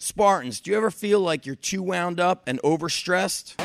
Spartans, do you ever feel like you're too wound up and overstressed?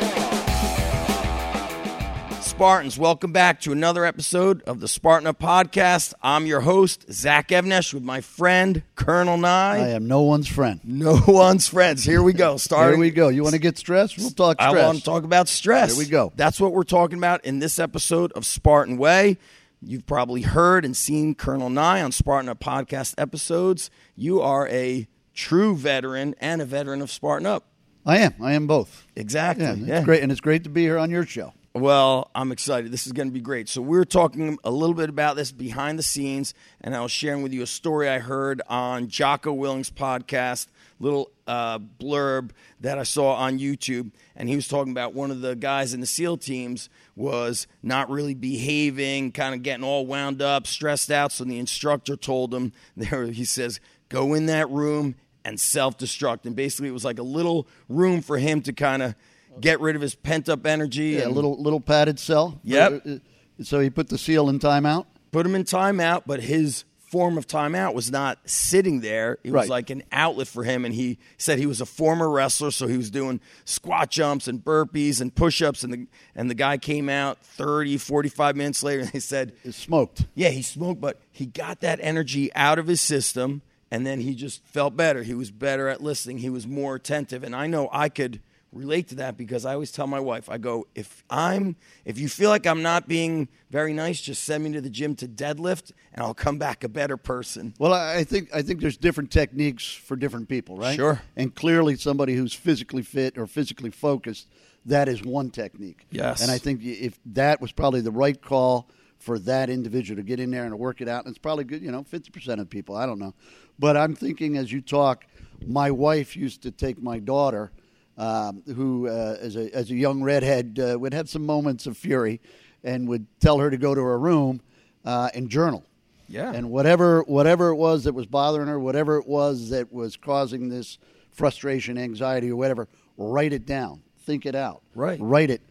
Spartans, welcome back to another episode of the Spartan Up Podcast. I'm your host, Zach Even-Esh, with my friend, Colonel Nye. I am no one's friend. No one's friends. Here we go. Starting. Here we go. You want to get stressed? We'll talk I want to talk about stress. Here we go. That's what we're talking about in this episode of Spartan Way. You've probably heard and seen Colonel Nye on Spartan Up podcast episodes. You are a true veteran and a veteran of Spartan Up. I am. I am both. Exactly. Yeah, it's great, and it's great to be here on your show. Well, I'm excited. This is going to be great. So, we're talking a little bit about this behind the scenes, and I was sharing with you a story I heard on Jocko Willink's podcast, little uh, blurb that I saw on YouTube. And he was talking about one of the guys in the SEAL teams was not really behaving, kind of getting all wound up, stressed out. So, the instructor told him, there, he says, go in that room and self destruct. And basically, it was like a little room for him to kind of get rid of his pent up energy. Yeah, a little little padded cell. Yep. Uh, uh, So he put the seal in timeout. put him in timeout, but his form of timeout was not sitting there. It was Right. like an outlet for him. And he said he was a former wrestler, so he was doing squat jumps and burpees and push ups. And the, and the guy came out 30, 45 minutes later, and he said, He smoked. Yeah, he smoked, but he got that energy out of his system. And then he just felt better. He was better at listening. He was more attentive. And I know I could relate to that because I always tell my wife, I go, if I'm, if you feel like I'm not being very nice, just send me to the gym to deadlift, and I'll come back a better person. Well, I think I think there's different techniques for different people, right? Sure. And clearly, somebody who's physically fit or physically focused, that is one technique. Yes. And I think if that was probably the right call for that individual to get in there and work it out, and it's probably good. You know, fifty percent of people. I don't know, but I'm thinking as you talk, my wife used to take my daughter. Um, who, uh, as a as a young redhead, uh, would have some moments of fury, and would tell her to go to her room uh, and journal. Yeah. And whatever whatever it was that was bothering her, whatever it was that was causing this frustration, anxiety, or whatever, write it down, think it out, Right. Write it,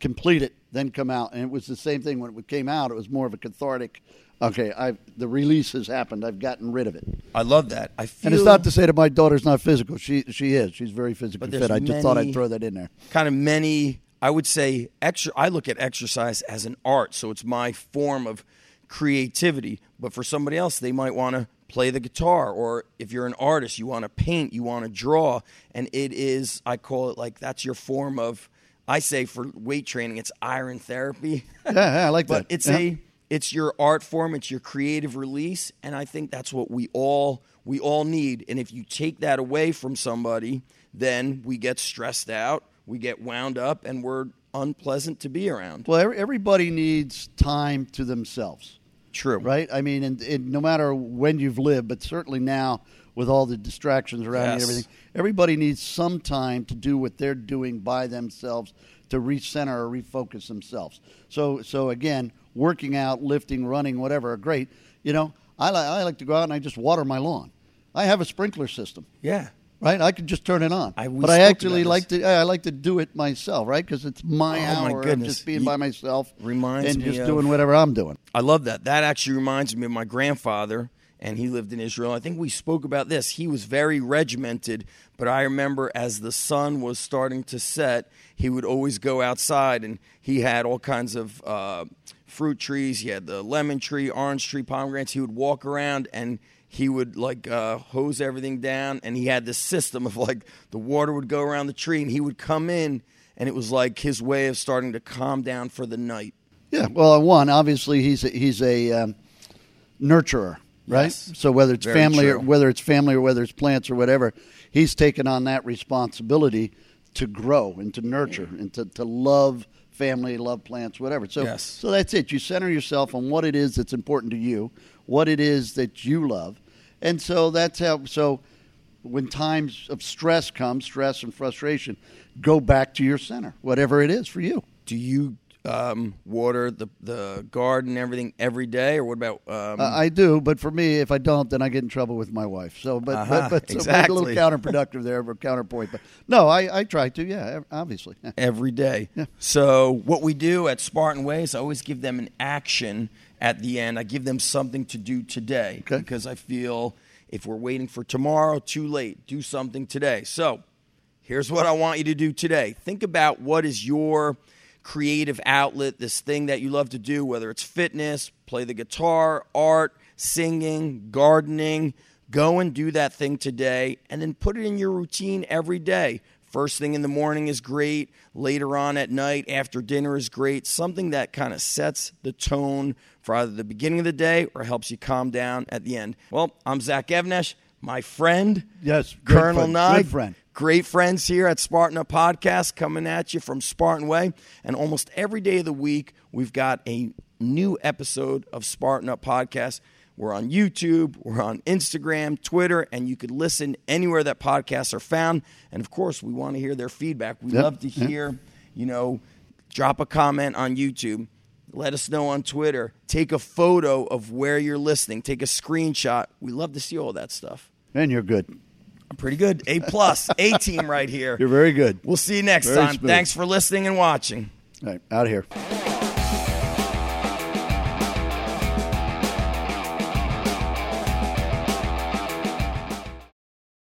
complete it, then come out. And it was the same thing when it came out. It was more of a cathartic. Okay, I've the release has happened. I've gotten rid of it. I love that. I feel And it's not to say that my daughter's not physical. She she is. She's very physically But there's fit. I just thought many- I'd throw that in there. kind of many i would say extra i look at exercise as an art so it's my form of creativity but for somebody else they might want to play the guitar or if you're an artist you want to paint you want to draw and it is i call it like that's your form of i say for weight training it's iron therapy Yeah, yeah I like but that. it's Yeah. a it's your art form it's your creative release and i think that's what we all we all need and if you take that away from somebody then we get stressed out we get wound up and we're unpleasant to be around Well, everybody needs time to themselves. true right? I mean, and, and no matter when you've lived, but certainly now with all the distractions around you and everything, everybody needs some time to do what they're doing by themselves to recenter or refocus themselves. So, so again, working out, lifting, running, whatever, are great. You know, I, li- I like to go out and I just water my lawn. I have a sprinkler system. yeah Right, I can just turn it on, I- but I actually like to. I like to do it myself, right? Because it's my Oh, my hour of just being You- by myself, Reminds and just of- doing whatever I'm doing. I love that. That actually reminds me of my grandfather, and he lived in Israel. I think we spoke about this. He was very regimented, but I remember as the sun was starting to set, he would always go outside, and he had all kinds of uh, fruit trees. He had the lemon tree, orange tree, pomegranates. He would walk around and he would like uh, hose everything down, and he had this system of like the water would go around the tree, and he would come in, and it was like his way of starting to calm down for the night. Yeah, well, one obviously he's a, he's a um, nurturer, right? Yes. So whether it's Very family or whether it's family or whether it's plants or whatever, he's taken on that responsibility to grow and to nurture and to, to love family, love plants, whatever. So Yes. so that's it. You center yourself on what it is that's important to you, what it is that you love, and so that's how. So when times of stress come, stress and frustration, go back to your center, whatever it is for you. do you um, water the the garden everything every day, or what about? Um, Uh, I do, but for me, if I don't, then I get in trouble with my wife. So, but Uh-huh, but, but so exactly. a little counterproductive there, but counterpoint. But no, I, I try to. Yeah, obviously. Every day. Yeah. So what we do at Spartan Ways, I always give them an action at the end. I give them something to do today Okay. because I feel If we're waiting for tomorrow, too late. Do something today. So, here's what I want you to do today. Think about what is your creative outlet, this thing that you love to do, whether it's fitness, play the guitar, art, singing, gardening. Go and do that thing today and then put it in your routine every day. First thing in the morning is great. Later on at night, after dinner is great. Something that kind of sets the tone for either the beginning of the day or helps you calm down at the end. Well, I'm Zach Even-Esh, my friend. Yes, Colonel friend, Nye. good friend. Great friends here at Spartan Up Podcast coming at you from Spartan Way. And almost every day of the week, we've got a new episode of Spartan Up Podcast. We're on YouTube, we're on Instagram, Twitter, and you could listen anywhere that podcasts are found. And of course, we want to hear their feedback. We Yep, love to yep. hear, you know, drop a comment on YouTube. Let us know on Twitter. Take a photo of where you're listening. Take a screenshot. We love to see all that stuff. And you're good. Pretty good. A plus, A team right here. You're very good. We'll see you next Very time. smooth. Thanks for listening and watching. All right, out of here.